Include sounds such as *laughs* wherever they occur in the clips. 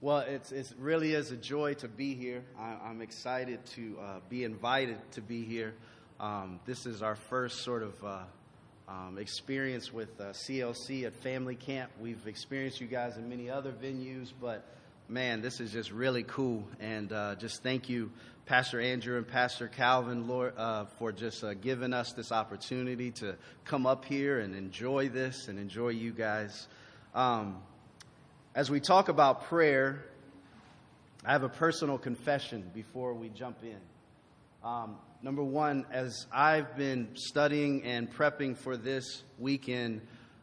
Well, it's, it really is a joy to be here. I, am excited to uh, be invited to be here. Um, this is our first sort of uh, um, experience with uh, CLC at Family Camp. We've experienced you guys in many other venues, but man, this is just really cool. And uh, just thank you, Pastor Andrew and Pastor Calvin, Lord, uh, for just uh, giving us this opportunity to come up here and enjoy this and enjoy you guys. Um, as we talk about prayer, I have a personal confession before we jump in. Um, number one, as I've been studying and prepping for this weekend,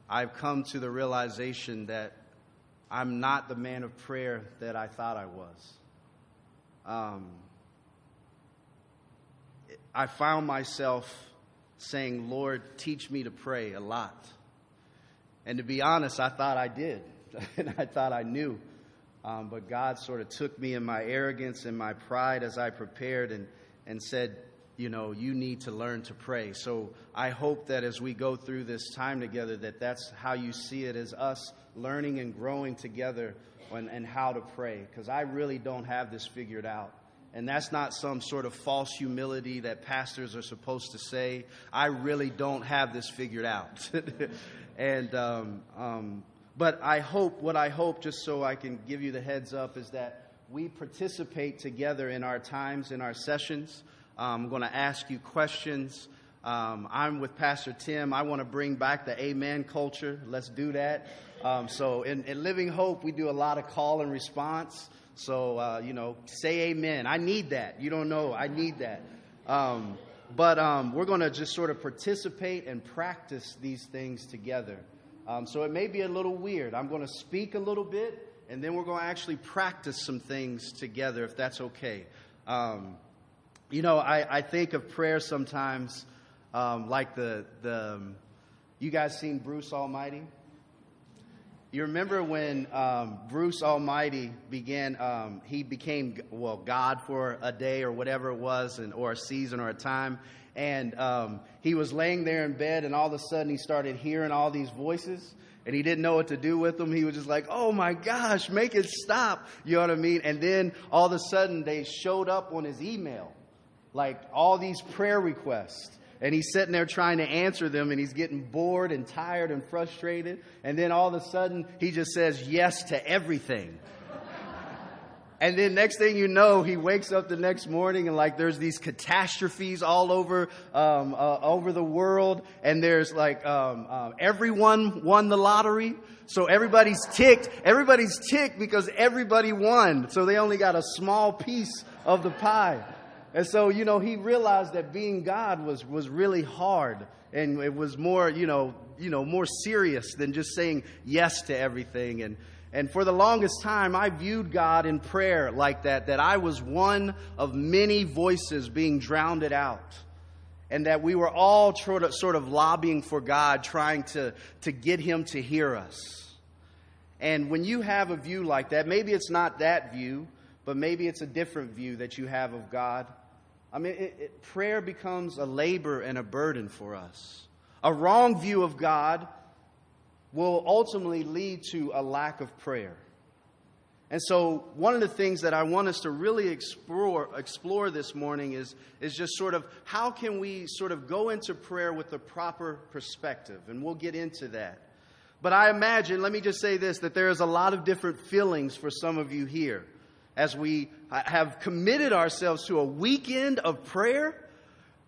I've come to the realization that I'm not the man of prayer that I thought I was. Um, I found myself saying, Lord, teach me to pray a lot. And to be honest, I thought I did. *laughs* and I thought I knew. Um, but God sort of took me in my arrogance and my pride as I prepared and, and said, you know, you need to learn to pray. So I hope that as we go through this time together, that that's how you see it as us learning and growing together on, and how to pray. Because I really don't have this figured out. And that's not some sort of false humility that pastors are supposed to say. I really don't have this figured out. *laughs* and um, um, but I hope, what I hope, just so I can give you the heads up, is that we participate together in our times, in our sessions. Um, I'm going to ask you questions. Um, I'm with Pastor Tim. I want to bring back the amen culture. Let's do that. Um, so in, in, Living Hope, we do a lot of call and response. So, uh, you know, say amen. I need that. You don't know. I need that. Um, but um, we're going to just sort of participate and practice these things together. Um, so it may be a little weird. I'm going to speak a little bit, and then we're going to actually practice some things together, if that's okay. Um, you know, I, I, think of prayer sometimes um, like the, the um, you guys seen Bruce Almighty? You remember when um, Bruce Almighty began, um, he became, well, God for a day or whatever it was, and, or a season or a time, and um, he was laying there in bed, and all of a sudden he started hearing all these voices, and he didn't know what to do with them. He was just like, "Oh my gosh, make it stop!" You know what I mean? And then all of a sudden they showed up on his email, like all these prayer requests. And he's sitting there trying to answer them, and he's getting bored and tired and frustrated. And then all of a sudden, he just says yes to everything. And then next thing you know, he wakes up the next morning and like there's these catastrophes all over um, uh, over the world, and there's like um, uh, everyone won the lottery, so everybody's ticked. Everybody's ticked because everybody won, so they only got a small piece of the pie. And so you know he realized that being God was was really hard, and it was more you know you know more serious than just saying yes to everything and. And for the longest time, I viewed God in prayer like that, that I was one of many voices being drowned out. And that we were all sort of lobbying for God, trying to, to get Him to hear us. And when you have a view like that, maybe it's not that view, but maybe it's a different view that you have of God. I mean, it, it, prayer becomes a labor and a burden for us. A wrong view of God will ultimately lead to a lack of prayer. And so, one of the things that I want us to really explore, explore this morning is, is just sort of how can we sort of go into prayer with the proper perspective? And we'll get into that. But I imagine, let me just say this, that there is a lot of different feelings for some of you here as we uh, have committed ourselves to a weekend of prayer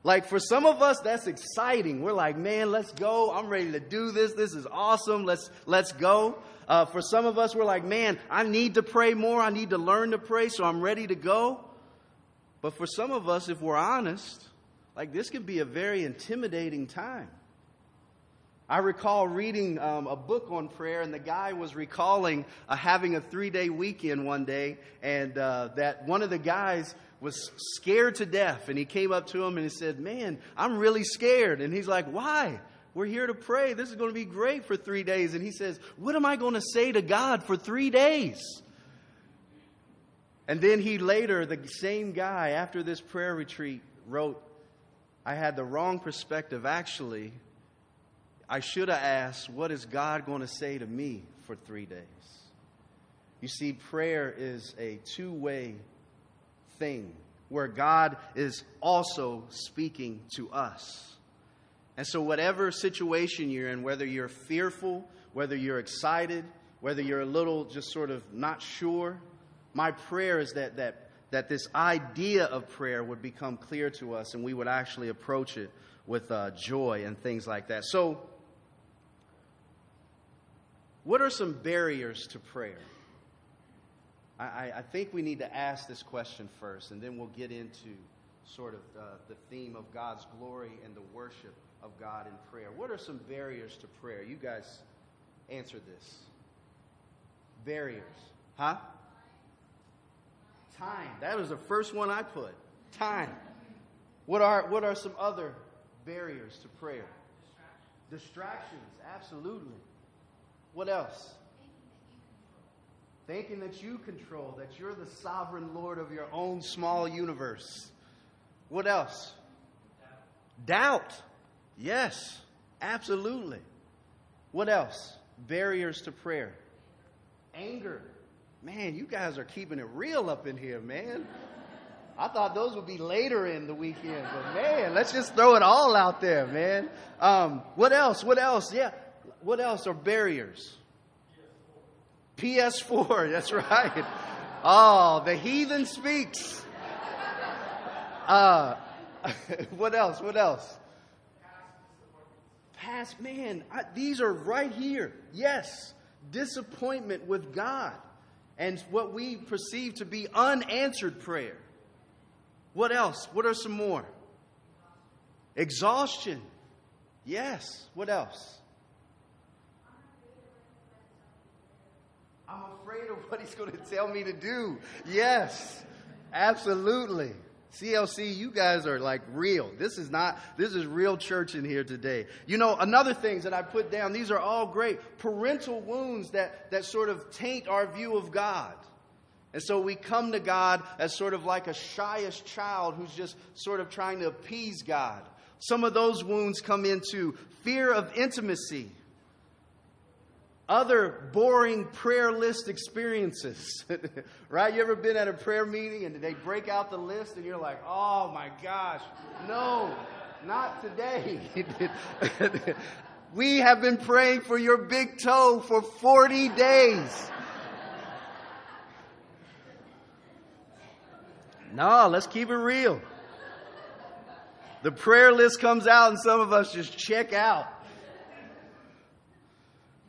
like for some of us, that's exciting. We're like, man, let's go. I'm ready to do this. This is awesome. Let's, let's go. Uh, for some of us, we're like, man, I need to pray more. I need to learn to pray, so I'm ready to go. But for some of us, if we're honest, like this can be a very intimidating time. I recall reading um, a book on prayer, and the guy was recalling uh, having a three day weekend one day, and uh, that one of the guys was scared to death. And he came up to him and he said, Man, I'm really scared. And he's like, Why? We're here to pray. This is going to be great for three days. And he says, What am I going to say to God for three days? And then he later, the same guy, after this prayer retreat, wrote, I had the wrong perspective. Actually, I should have asked, What is God going to say to me for three days? You see, prayer is a two way thing where God is also speaking to us. And so, whatever situation you're in, whether you're fearful, whether you're excited, whether you're a little just sort of not sure, my prayer is that, that, that this idea of prayer would become clear to us and we would actually approach it with uh, joy and things like that. So, what are some barriers to prayer? I, I, think we need to ask this question first, and then we'll get into sort of the theme of God's glory and the worship of God in prayer. What are some barriers to prayer? You guys answer this. Barriers. Huh? Time. That was the first one I put. Time. What are, what are some other barriers to prayer? Distractions. Absolutely. What else? Thinking that you control, that you're the sovereign Lord of your own small universe. What else? Doubt. Yes, absolutely. What else? Barriers to prayer. Anger. Man, you guys are keeping it real up in here, man. I thought those would be later in the weekend, but man, let's just throw it all out there, man. Um, what else? What else? Yeah. What else are barriers? PS4, *laughs* that's right. Oh, the heathen speaks. Uh, *laughs* what else? What else? Past, man, I, these are right here. Yes, disappointment with God and what we perceive to be unanswered prayer. What else? What are some more? Exhaustion. Yes. What else? I'm afraid of what he's going to tell me to do. Yes, absolutely. CLC, you guys are like real. This is not, this is real church in here today. You know, another things that I put down, these are all great. Parental wounds that, that sort of taint our view of God. And so we come to God as sort of like a shyest child who's just sort of trying to appease God. Some of those wounds come into fear of intimacy other boring prayer list experiences. *laughs* right? You ever been at a prayer meeting and they break out the list and you're like, oh my gosh, no, not today. *laughs* we have been praying for your big toe for 40 days. no, let's keep it real. The prayer list comes out and some of us just check out.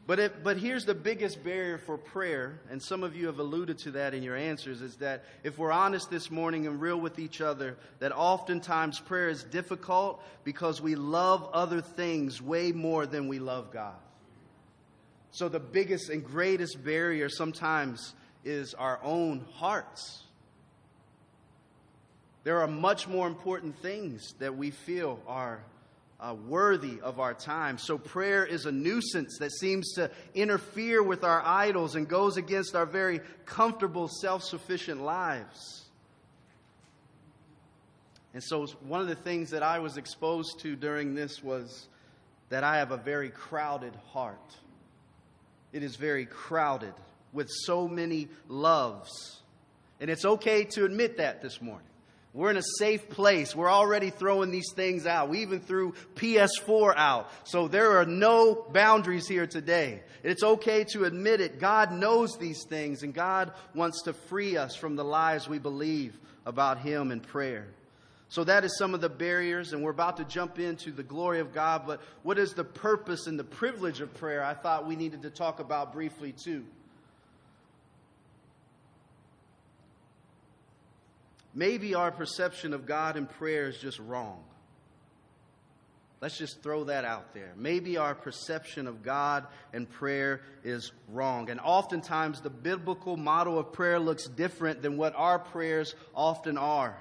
But, it, but here's the biggest barrier for prayer, and some of you have alluded to that in your answers, is that if we're honest this morning and real with each other, that oftentimes prayer is difficult because we love other things way more than we love God. So the biggest and greatest barrier sometimes is our own hearts. There are much more important things that we feel are uh, worthy of our time. So prayer is a nuisance that seems to interfere with our idols and goes against our very comfortable, self sufficient lives. And so, one of the things that I was exposed to during this was that I have a very crowded heart. It is very crowded with so many loves. And it's okay to admit that this morning. We're in a safe place. We're already throwing these things out. We even threw PS4 out. So there are no boundaries here today. It's okay to admit it. God knows these things, and God wants to free us from the lies we believe about Him in prayer. So that is some of the barriers, and we're about to jump into the glory of God. But what is the purpose and the privilege of prayer? I thought we needed to talk about briefly, too. Maybe our perception of God and prayer is just wrong. Let's just throw that out there. Maybe our perception of God and prayer is wrong. And oftentimes, the biblical model of prayer looks different than what our prayers often are.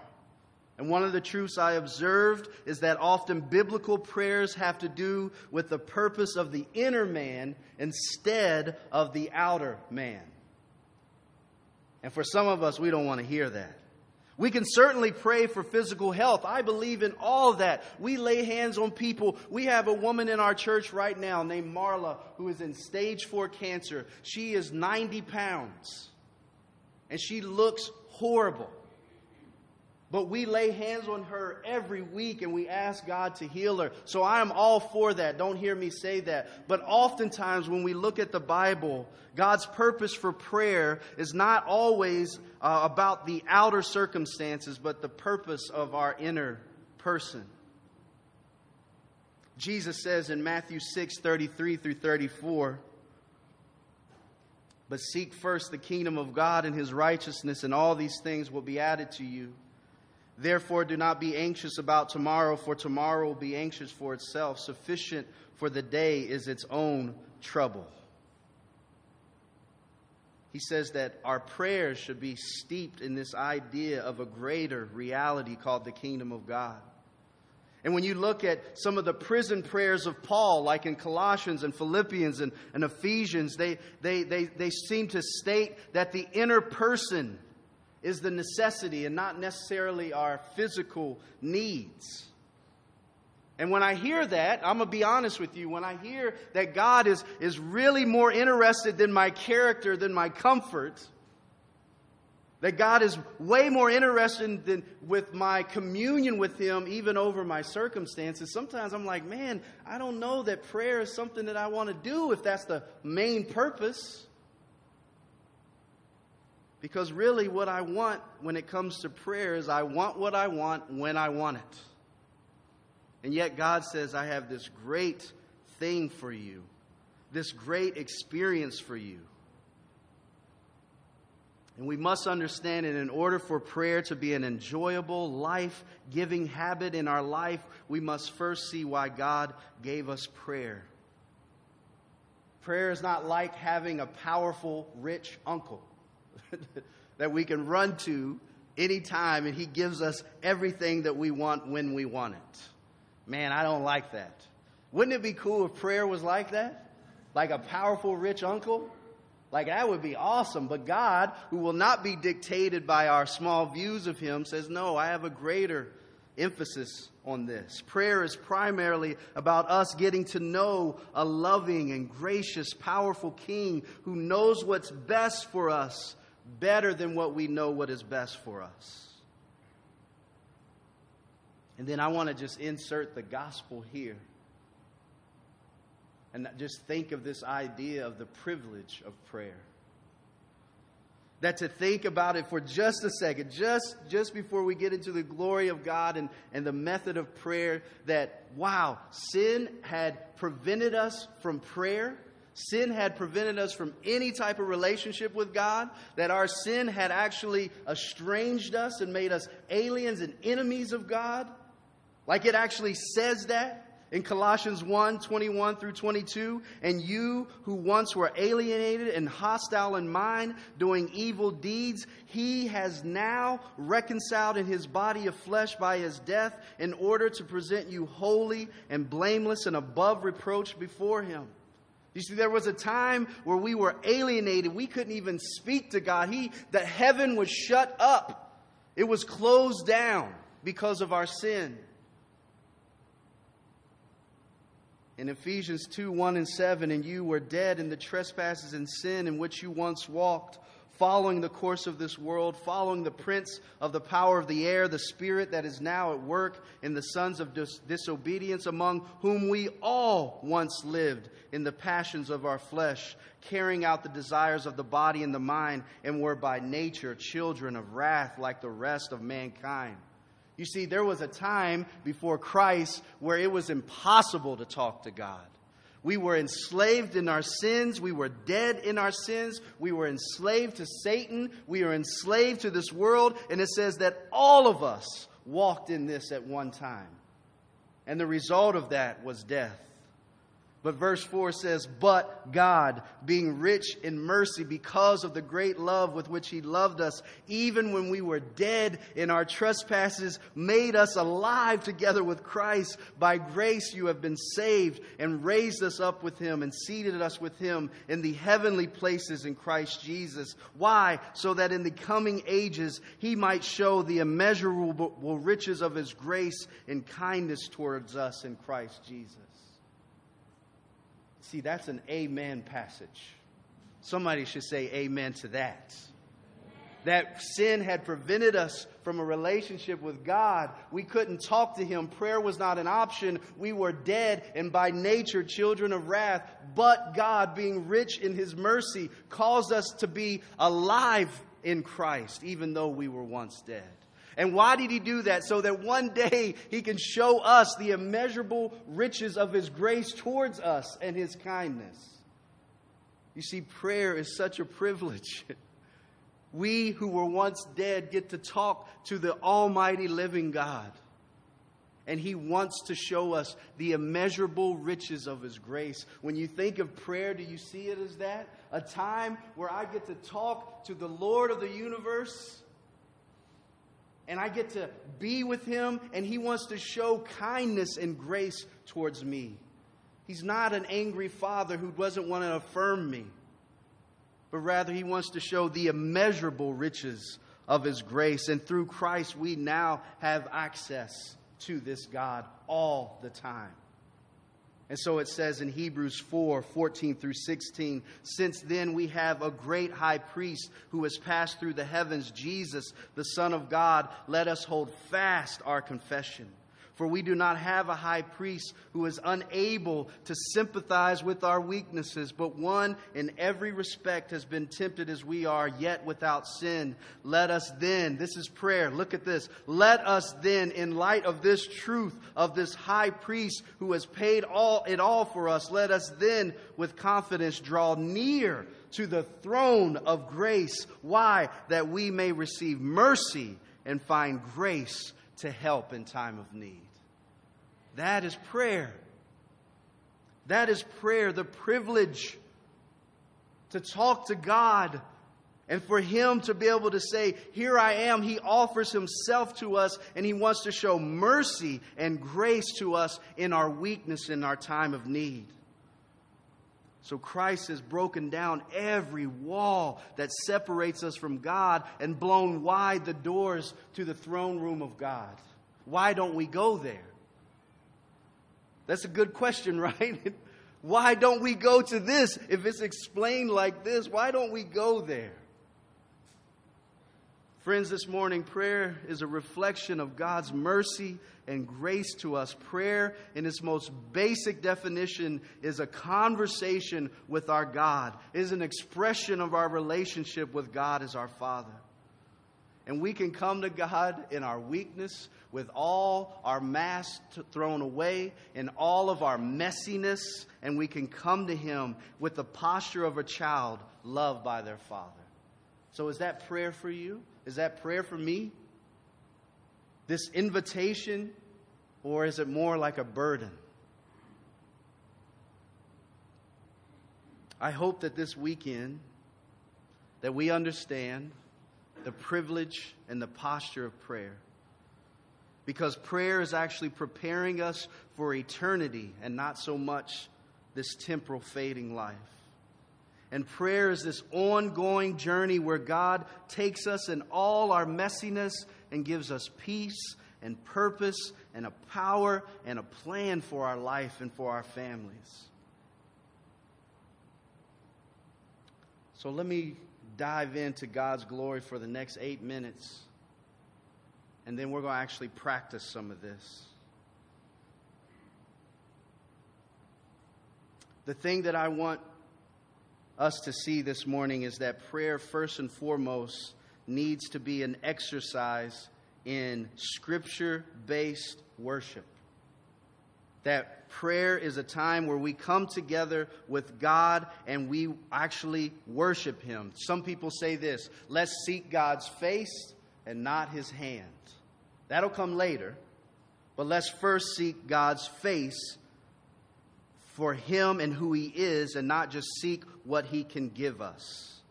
And one of the truths I observed is that often biblical prayers have to do with the purpose of the inner man instead of the outer man. And for some of us, we don't want to hear that. We can certainly pray for physical health. I believe in all that. We lay hands on people. We have a woman in our church right now named Marla who is in stage four cancer. She is 90 pounds. and she looks horrible. But we lay hands on her every week and we ask God to heal her. So I am all for that. Don't hear me say that. But oftentimes when we look at the Bible, God's purpose for prayer is not always uh, about the outer circumstances, but the purpose of our inner person. Jesus says in Matthew 6 33 through 34, But seek first the kingdom of God and his righteousness, and all these things will be added to you. Therefore, do not be anxious about tomorrow, for tomorrow will be anxious for itself. Sufficient for the day is its own trouble. He says that our prayers should be steeped in this idea of a greater reality called the kingdom of God. And when you look at some of the prison prayers of Paul, like in Colossians and Philippians and, and Ephesians, they, they, they, they seem to state that the inner person is the necessity and not necessarily our physical needs. And when I hear that, I'm going to be honest with you. When I hear that God is, is really more interested than my character, than my comfort, that God is way more interested than with my communion with Him, even over my circumstances, sometimes I'm like, man, I don't know that prayer is something that I want to do if that's the main purpose. Because really, what I want when it comes to prayer is I want what I want when I want it. And yet, God says, I have this great thing for you, this great experience for you. And we must understand that in order for prayer to be an enjoyable, life giving habit in our life, we must first see why God gave us prayer. Prayer is not like having a powerful, rich uncle *laughs* that we can run to anytime and he gives us everything that we want when we want it. Man, I don't like that. Wouldn't it be cool if prayer was like that? Like a powerful, rich uncle? Like that would be awesome. But God, who will not be dictated by our small views of Him, says, No, I have a greater emphasis on this. Prayer is primarily about us getting to know a loving and gracious, powerful King who knows what's best for us better than what we know what is best for us. And then I want to just insert the gospel here. And just think of this idea of the privilege of prayer. That to think about it for just a second, just, just before we get into the glory of God and, and the method of prayer, that wow, sin had prevented us from prayer. Sin had prevented us from any type of relationship with God, that our sin had actually estranged us and made us aliens and enemies of God. Like it actually says that in Colossians 1 21 through 22. And you who once were alienated and hostile in mind, doing evil deeds, he has now reconciled in his body of flesh by his death in order to present you holy and blameless and above reproach before him. You see, there was a time where we were alienated. We couldn't even speak to God. He, the heaven was shut up. It was closed down because of our sin. In Ephesians 2 1 and 7, and you were dead in the trespasses and sin in which you once walked, following the course of this world, following the prince of the power of the air, the spirit that is now at work in the sons of dis- disobedience, among whom we all once lived in the passions of our flesh, carrying out the desires of the body and the mind, and were by nature children of wrath like the rest of mankind. You see, there was a time before Christ where it was impossible to talk to God. We were enslaved in our sins. We were dead in our sins. We were enslaved to Satan. We were enslaved to this world. And it says that all of us walked in this at one time. And the result of that was death. But verse 4 says, But God, being rich in mercy because of the great love with which He loved us, even when we were dead in our trespasses, made us alive together with Christ. By grace you have been saved and raised us up with Him and seated us with Him in the heavenly places in Christ Jesus. Why? So that in the coming ages He might show the immeasurable riches of His grace and kindness towards us in Christ Jesus. See, that's an amen passage. Somebody should say amen to that. that sin had prevented us from a relationship with God. We couldn't talk to Him. Prayer was not an option. We were dead and by nature children of wrath. But God, being rich in His mercy, caused us to be alive in Christ, even though we were once dead. And why did he do that? So that one day he can show us the immeasurable riches of his grace towards us and his kindness. You see, prayer is such a privilege. *laughs* We who were once dead get to talk to the Almighty living God. And He wants to show us the immeasurable riches of His grace. When you think of prayer, do you see it as that? A time where I get to talk to the Lord of the universe and I get to be with Him, and He wants to show kindness and grace towards me. He's not an angry father who doesn't want to affirm me but rather he wants to show the immeasurable riches of his grace. And through Christ, we now have access to this God all the time. And so it says in Hebrews 4 14 through 16, since then we have a great high priest who has passed through the heavens, Jesus, the Son of God. Let us hold fast our confession. For we do not have a high priest who is unable to sympathize with our weaknesses, but one in every respect has been tempted as we are, yet without sin. Let us then, this is prayer, look at this. Let us then, in light of this truth of this high priest who has paid all it all for us, let us then with confidence draw near to the throne of grace. Why? That we may receive mercy and find grace to help in time of need. That is prayer. That is prayer, the privilege to talk to God and for Him to be able to say, Here I am. He offers Himself to us and He wants to show mercy and grace to us in our weakness, in our time of need. So Christ has broken down every wall that separates us from God and blown wide the doors to the throne room of God. Why don't we go there? That's a good question, *laughs* right? Why don't we go to this if it's explained like this? Why don't we go there? Friends, this morning, prayer is a reflection of God's mercy and grace to us. Prayer, in its most basic definition, is a conversation with our God, it is an expression of our relationship with God as our Father. And we can come to God in our weakness, with all our masks thrown away, and all of our messiness, and we can come to Him with the posture of a child loved by their Father. So, is that prayer for you? Is that prayer for me? This invitation, or is it more like a burden? I hope that this weekend that we understand the privilege and the posture of prayer. Because prayer is actually preparing us for eternity and not so much this temporal fading life. And prayer is this ongoing journey where God takes us in all our messiness and gives us peace and purpose and a power and a plan for our life and for our families. So let me dive into God's glory for the next eight minutes. And then we're going to actually practice some of this. The thing that I want us to see this morning is that prayer, first and foremost, needs to be an exercise in scripture based worship that prayer is a time where we come together with God and we actually worship Him. Some people say this let's seek God's face and not His hand. That'll come later, but let's first seek God's face for Him and who He is and not just seek what He can give us.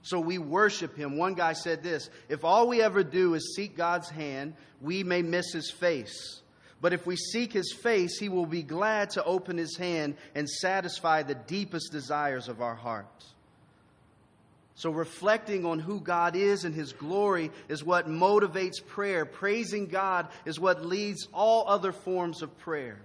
So we worship Him. One guy said this if all we ever do is seek God's hand, we may miss His face. But if we seek his face, he will be glad to open his hand and satisfy the deepest desires of our heart. So, reflecting on who God is and his glory is what motivates prayer. Praising God is what leads all other forms of prayer.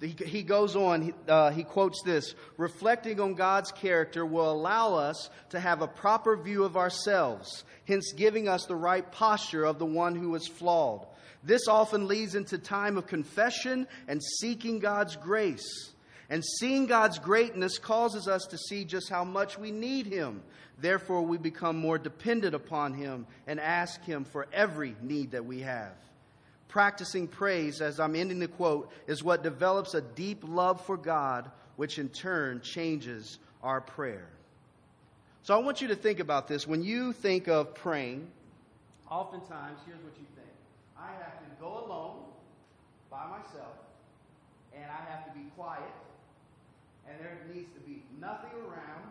He goes on, uh, he quotes this reflecting on God's character will allow us to have a proper view of ourselves, hence giving us the right posture of the one who is flawed. This often leads into time of confession and seeking God's grace. And seeing God's greatness causes us to see just how much we need Him. Therefore, we become more dependent upon Him and ask Him for every need that we have. Practicing praise, as I'm ending the quote, is what develops a deep love for God, which in turn changes our prayer. So I want you to think about this. When you think of praying, oftentimes, here's what you think I have to go alone by myself, and I have to be quiet, and there needs to be nothing around,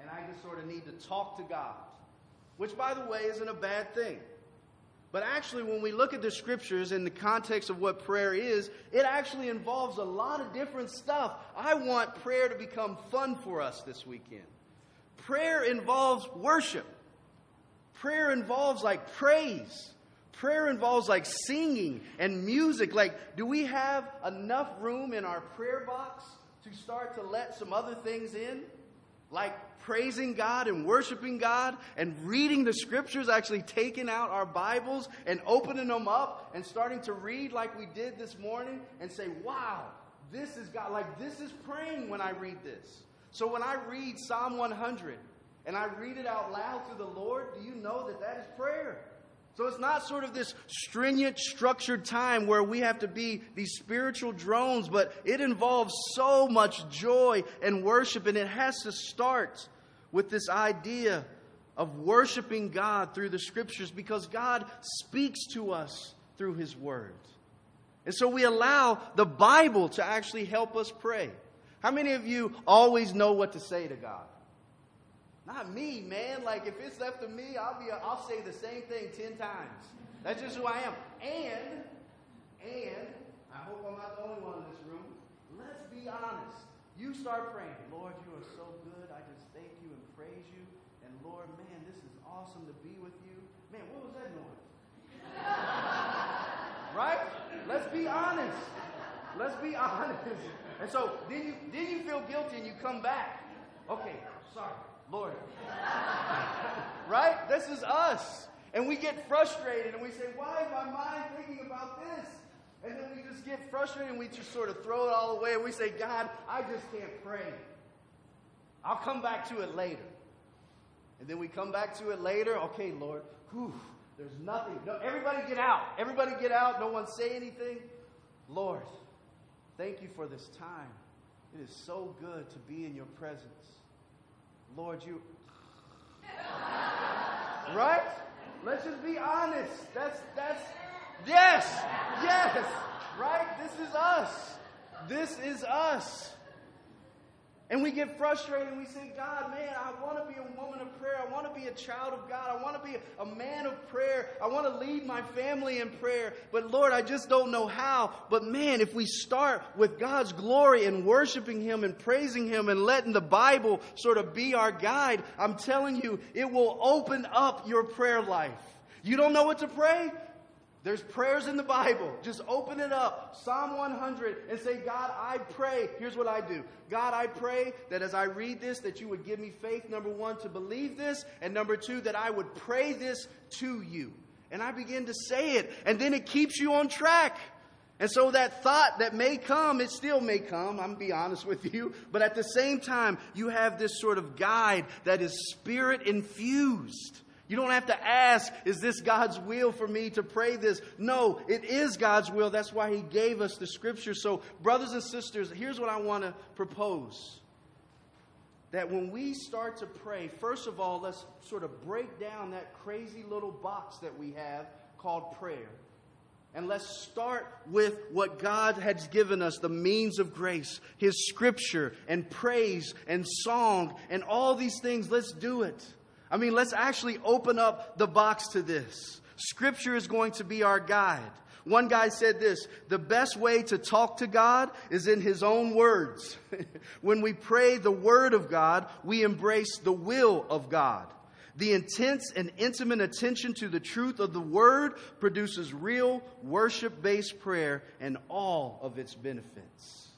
and I just sort of need to talk to God, which, by the way, isn't a bad thing. But actually, when we look at the scriptures in the context of what prayer is, it actually involves a lot of different stuff. I want prayer to become fun for us this weekend. Prayer involves worship, prayer involves like praise. Prayer involves like singing and music. Like, do we have enough room in our prayer box to start to let some other things in? Like praising God and worshiping God and reading the scriptures, actually taking out our Bibles and opening them up and starting to read like we did this morning and say, wow, this is God. Like, this is praying when I read this. So when I read Psalm 100 and I read it out loud to the Lord, do you know that that is prayer? So it's not sort of this stringent, structured time where we have to be these spiritual drones, but it involves so much joy and worship, and it has to start with this idea of worshiping God through the scriptures because God speaks to us through His Word. And so we allow the Bible to actually help us pray. How many of you always know what to say to God? Not me, man. Like if it's left to me, I'll be. A, I'll say the same thing ten times. That's just who I am. And, and I hope I'm not the only one in this room. Let's be honest. You start praying, Lord, you are so good. I just thank you and praise you. And Lord, man, this is awesome to be with you. Man, what was that noise? *laughs* right? Let's be honest. Let's be *laughs* honest. And so then you then you feel guilty and you come back. Okay, sorry. Lord. right? This is us. And we get frustrated and we say, why is my mind thinking about this? And then we just get frustrated and we just sort of throw it all away and we say, God, I just can't pray. I'll come back to it later. And then we come back to it later. Okay, Lord, whew, there's nothing. No, everybody get out. Everybody get out. No one say anything. Lord, thank you for this time. It is so good to be in your presence. Lord, you. right? Let's just be honest. That's, that's, yes, yes, right? This is us. This is us. And we get frustrated and we say, God, man, I want to be a woman of prayer. I want to be a child of God. I want to be a man of prayer. I want to lead my family in prayer. But Lord, I just don't know how. But man, if we start with God's glory and worshiping Him and praising Him and letting the Bible sort of be our guide, I'm telling you, it will open up your prayer life. You don't know what to pray? There's prayers in the Bible. Just open it up, Psalm 100, and say, God, I pray. Here's what I do. God, I pray that as I read this, that you would give me faith, number one, to believe this, and number two, that I would pray this to you. And I begin to say it, and then it keeps you on track. And so that thought that may come, it still may come, I'm be honest with you, but at the same time, you have this sort of guide that is spirit infused. You don't have to ask, is this God's will for me to pray this? No, it is God's will. That's why He gave us the scripture. So, brothers and sisters, here's what I want to propose. That when we start to pray, first of all, let's sort of break down that crazy little box that we have called prayer. And let's start with what God has given us the means of grace, His scripture and praise and song and all these things. Let's do it. I mean, let's actually open up the box to this. Scripture is going to be our guide. One guy said this the best way to talk to God is in his own words. *laughs* when we pray the word of God, we embrace the will of God. The intense and intimate attention to the truth of the word produces real worship based prayer and all of its benefits.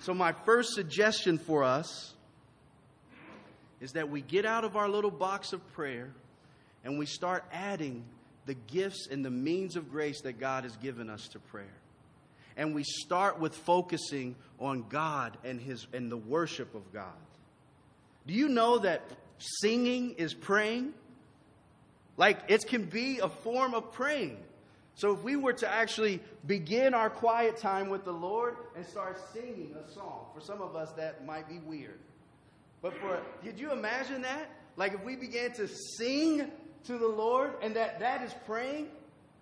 So, my first suggestion for us is that we get out of our little box of prayer and we start adding the gifts and the means of grace that God has given us to prayer. And we start with focusing on God and his and the worship of God. Do you know that singing is praying? Like it can be a form of praying. So if we were to actually begin our quiet time with the Lord and start singing a song, for some of us that might be weird. But for did you imagine that? Like if we began to sing to the Lord and that that is praying,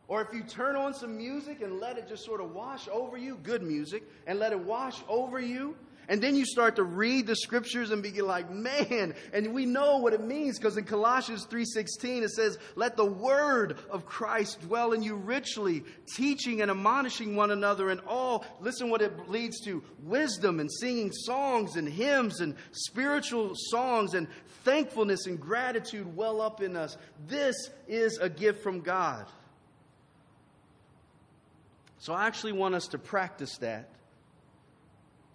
or if you turn on some music and let it just sort of wash over you, good music, and let it wash over you, and then you start to read the scriptures and be like, man, and we know what it means because in Colossians 3:16 it says, "Let the word of Christ dwell in you richly, teaching and admonishing one another in all." Listen what it leads to: wisdom and singing songs and hymns and spiritual songs and thankfulness and gratitude well up in us. This is a gift from God. So I actually want us to practice that.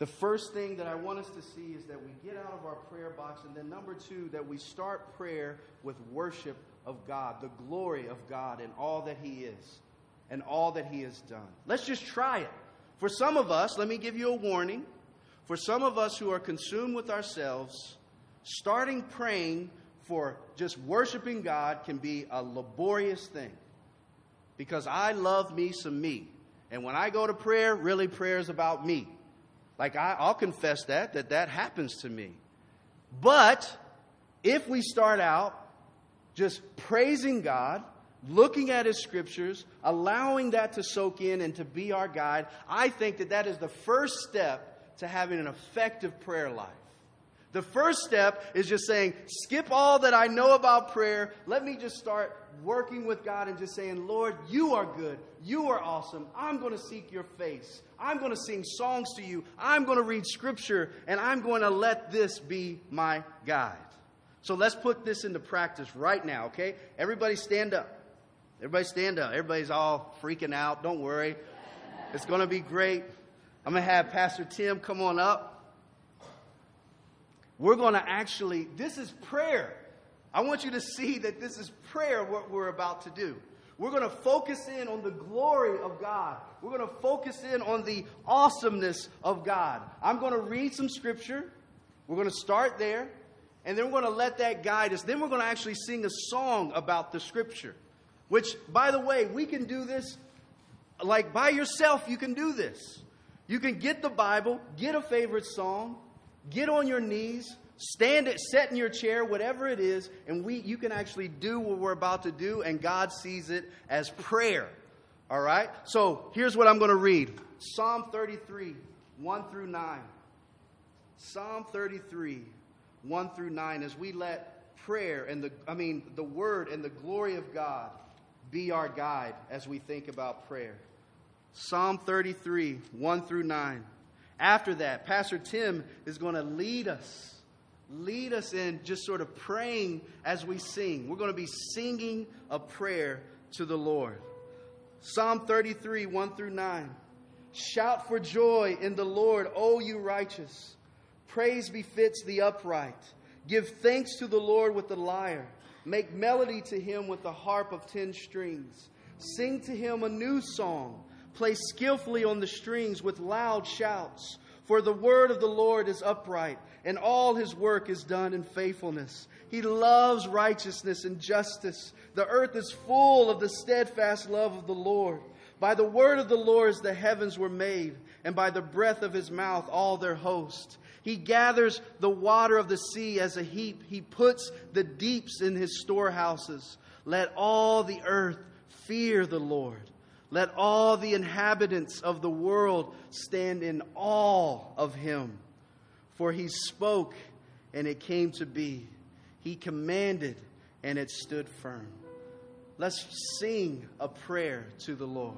The first thing that I want us to see is that we get out of our prayer box, and then number two, that we start prayer with worship of God, the glory of God, and all that He is, and all that He has done. Let's just try it. For some of us, let me give you a warning. For some of us who are consumed with ourselves, starting praying for just worshiping God can be a laborious thing. Because I love me some me. And when I go to prayer, really prayer is about me. Like I, I'll confess that, that that happens to me. But if we start out just praising God, looking at His scriptures, allowing that to soak in and to be our guide, I think that that is the first step to having an effective prayer life. The first step is just saying, skip all that I know about prayer. Let me just start working with God and just saying, Lord, you are good. You are awesome. I'm going to seek your face. I'm going to sing songs to you. I'm going to read scripture, and I'm going to let this be my guide. So let's put this into practice right now, okay? Everybody stand up. Everybody stand up. Everybody's all freaking out. Don't worry. It's going to be great. I'm going to have Pastor Tim come on up. We're going to actually, this is prayer. I want you to see that this is prayer, what we're about to do. We're going to focus in on the glory of God. We're going to focus in on the awesomeness of God. I'm going to read some scripture. We're going to start there. And then we're going to let that guide us. Then we're going to actually sing a song about the scripture. Which, by the way, we can do this like by yourself, you can do this. You can get the Bible, get a favorite song, Get on your knees, stand it, set in your chair, whatever it is, and we you can actually do what we're about to do, and God sees it as prayer. All right? So here's what I'm going to read Psalm 33, 1 through 9. Psalm 33, 1 through 9, as we let prayer and the, I mean, the word and the glory of God be our guide as we think about prayer. Psalm 33, 1 through 9. After that, Pastor Tim is going to lead us, lead us in just sort of praying as we sing. We're going to be singing a prayer to the Lord. Psalm 33, 1 through 9. Shout for joy in the Lord, O you righteous. Praise befits the upright. Give thanks to the Lord with the lyre. Make melody to him with the harp of ten strings. Sing to him a new song Play skillfully on the strings with loud shouts. For the word of the Lord is upright, and all his work is done in faithfulness. He loves righteousness and justice. The earth is full of the steadfast love of the Lord. By the word of the Lord the heavens were made, and by the breath of his mouth all their host. He gathers the water of the sea as a heap. He puts the deeps in his storehouses. Let all the earth fear the Lord. Let all the inhabitants of the world stand in awe of him. For he spoke, and it came to be. He commanded, and it stood firm. Let's sing a prayer to the Lord.